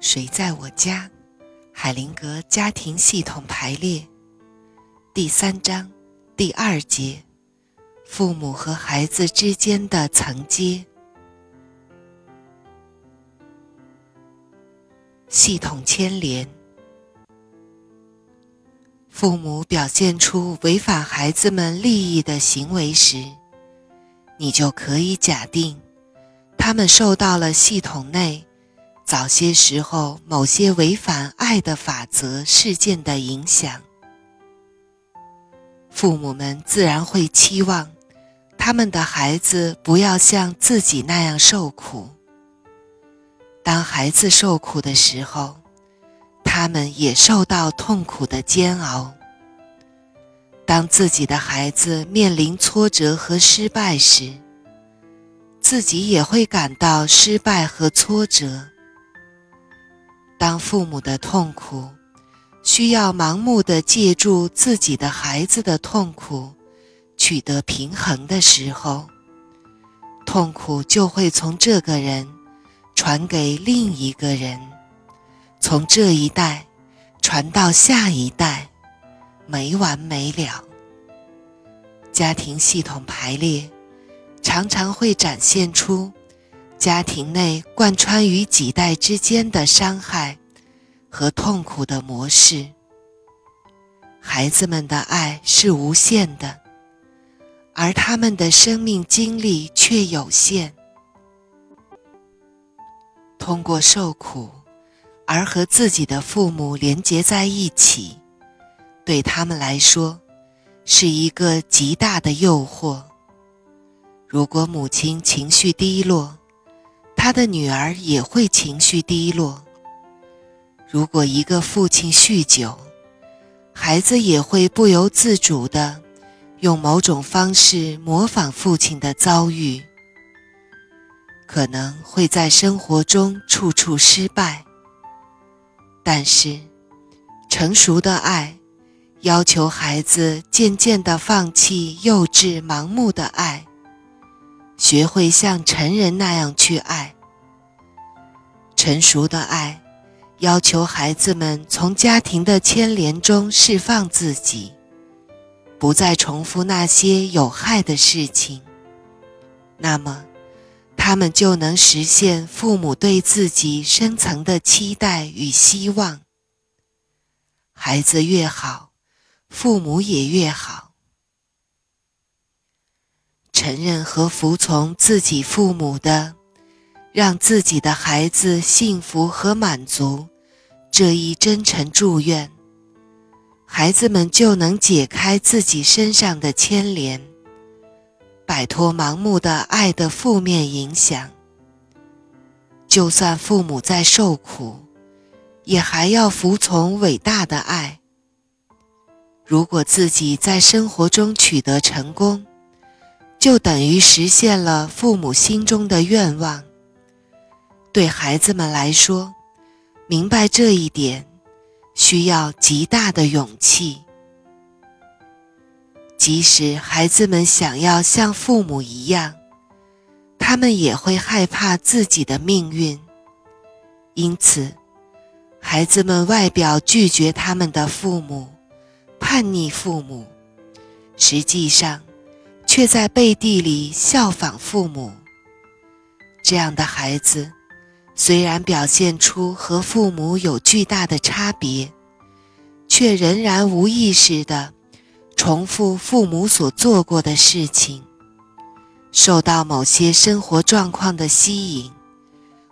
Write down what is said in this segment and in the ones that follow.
谁在我家？海灵格家庭系统排列第三章第二节：父母和孩子之间的层阶。系统牵连。父母表现出违反孩子们利益的行为时，你就可以假定，他们受到了系统内。早些时候，某些违反爱的法则事件的影响，父母们自然会期望他们的孩子不要像自己那样受苦。当孩子受苦的时候，他们也受到痛苦的煎熬。当自己的孩子面临挫折和失败时，自己也会感到失败和挫折。当父母的痛苦需要盲目的借助自己的孩子的痛苦取得平衡的时候，痛苦就会从这个人传给另一个人，从这一代传到下一代，没完没了。家庭系统排列常常会展现出。家庭内贯穿于几代之间的伤害和痛苦的模式，孩子们的爱是无限的，而他们的生命经历却有限。通过受苦而和自己的父母连结在一起，对他们来说是一个极大的诱惑。如果母亲情绪低落，他的女儿也会情绪低落。如果一个父亲酗酒，孩子也会不由自主地用某种方式模仿父亲的遭遇，可能会在生活中处处失败。但是，成熟的爱要求孩子渐渐地放弃幼稚盲目的爱。学会像成人那样去爱。成熟的爱，要求孩子们从家庭的牵连中释放自己，不再重复那些有害的事情。那么，他们就能实现父母对自己深层的期待与希望。孩子越好，父母也越好。承认和服从自己父母的，让自己的孩子幸福和满足这一真诚祝愿，孩子们就能解开自己身上的牵连，摆脱盲目的爱的负面影响。就算父母在受苦，也还要服从伟大的爱。如果自己在生活中取得成功，就等于实现了父母心中的愿望。对孩子们来说，明白这一点需要极大的勇气。即使孩子们想要像父母一样，他们也会害怕自己的命运。因此，孩子们外表拒绝他们的父母，叛逆父母，实际上。却在背地里效仿父母。这样的孩子，虽然表现出和父母有巨大的差别，却仍然无意识地重复父母所做过的事情，受到某些生活状况的吸引，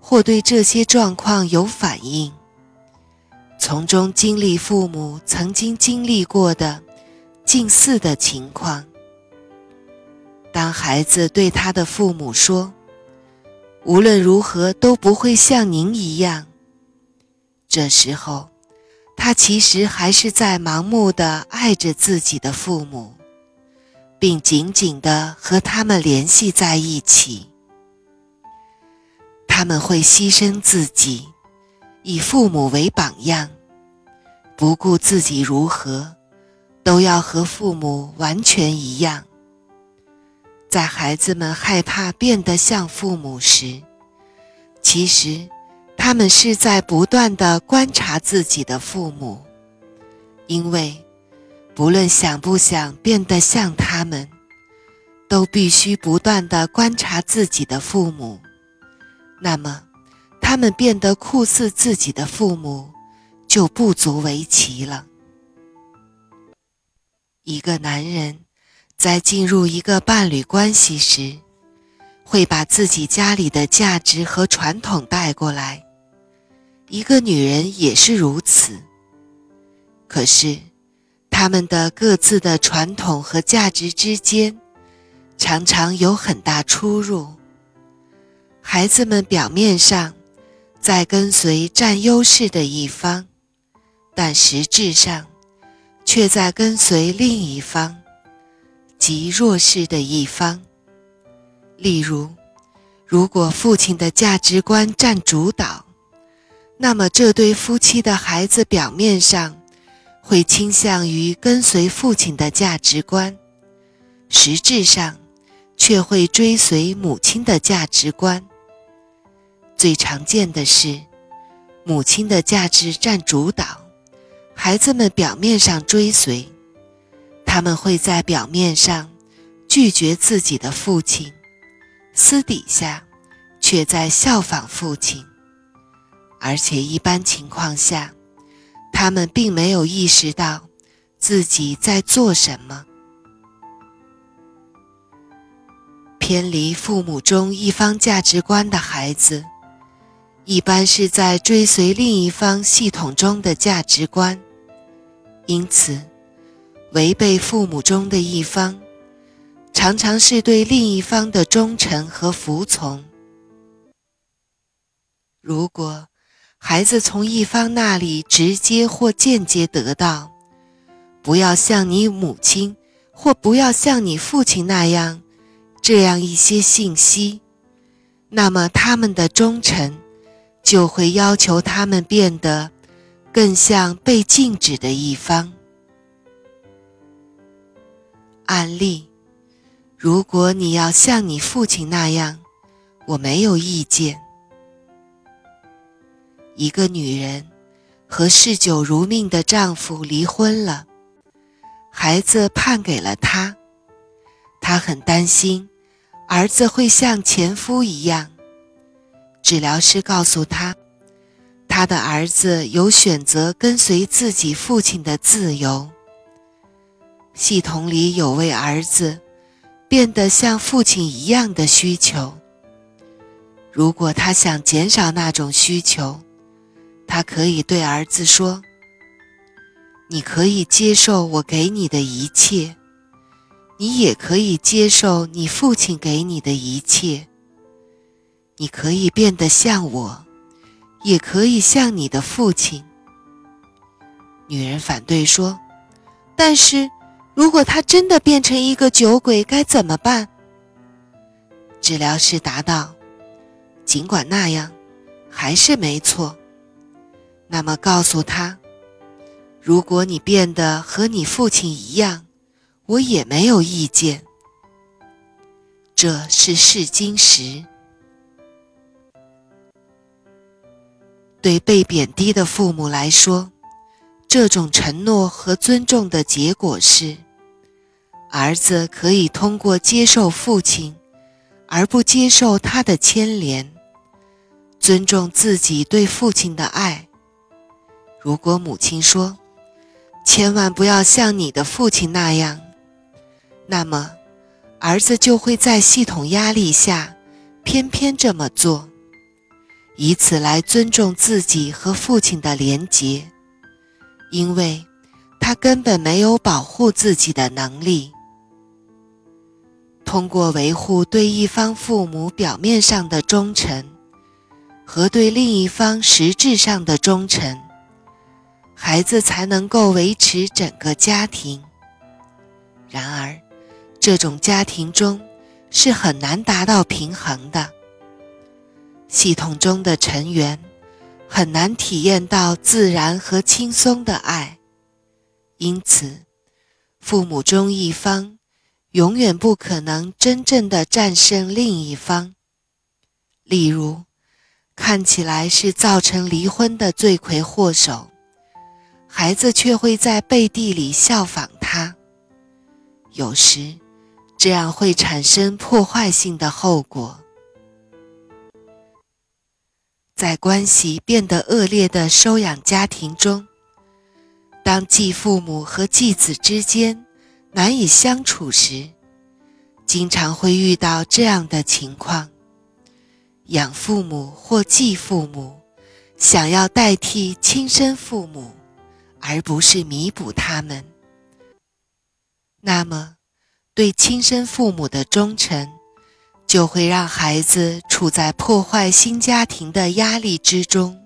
或对这些状况有反应，从中经历父母曾经经历过的近似的情况。当孩子对他的父母说：“无论如何都不会像您一样。”这时候，他其实还是在盲目的爱着自己的父母，并紧紧地和他们联系在一起。他们会牺牲自己，以父母为榜样，不顾自己如何，都要和父母完全一样。在孩子们害怕变得像父母时，其实他们是在不断的观察自己的父母，因为不论想不想变得像他们，都必须不断的观察自己的父母。那么，他们变得酷似自己的父母，就不足为奇了。一个男人在进入一个伴侣关系时，会把自己家里的价值和传统带过来。一个女人也是如此。可是，他们的各自的传统和价值之间，常常有很大出入。孩子们表面上在跟随占优势的一方，但实质上却在跟随另一方，即弱势的一方。例如，如果父亲的价值观占主导，那么，这对夫妻的孩子表面上会倾向于跟随父亲的价值观，实质上却会追随母亲的价值观。最常见的是，母亲的价值占主导，孩子们表面上追随，他们会在表面上拒绝自己的父亲，私底下却在效仿父亲。而且一般情况下，他们并没有意识到自己在做什么。偏离父母中一方价值观的孩子，一般是在追随另一方系统中的价值观，因此，违背父母中的一方，常常是对另一方的忠诚和服从。如果，孩子从一方那里直接或间接得到，不要像你母亲或不要像你父亲那样，这样一些信息，那么他们的忠诚就会要求他们变得更像被禁止的一方。案例：如果你要像你父亲那样，我没有意见。一个女人和嗜酒如命的丈夫离婚了，孩子判给了她。她很担心儿子会像前夫一样。治疗师告诉她，她的儿子有选择跟随自己父亲的自由。系统里有位儿子变得像父亲一样的需求。如果他想减少那种需求，他可以对儿子说：“你可以接受我给你的一切，你也可以接受你父亲给你的一切。你可以变得像我，也可以像你的父亲。”女人反对说：“但是，如果他真的变成一个酒鬼，该怎么办？”治疗师答道：“尽管那样，还是没错。”那么告诉他，如果你变得和你父亲一样，我也没有意见。这是试金石。对被贬低的父母来说，这种承诺和尊重的结果是，儿子可以通过接受父亲，而不接受他的牵连，尊重自己对父亲的爱。如果母亲说：“千万不要像你的父亲那样”，那么儿子就会在系统压力下偏偏这么做，以此来尊重自己和父亲的连结，因为他根本没有保护自己的能力。通过维护对一方父母表面上的忠诚和对另一方实质上的忠诚。孩子才能够维持整个家庭。然而，这种家庭中是很难达到平衡的。系统中的成员很难体验到自然和轻松的爱，因此，父母中一方永远不可能真正的战胜另一方。例如，看起来是造成离婚的罪魁祸首，孩子却会在背地里效仿他。有时，这样会产生破坏性的后果。在关系变得恶劣的收养家庭中，当继父母和继子之间难以相处时，经常会遇到这样的情况：养父母或继父母想要代替亲生父母，而不是弥补他们。那么，对亲生父母的忠诚。就会让孩子处在破坏新家庭的压力之中。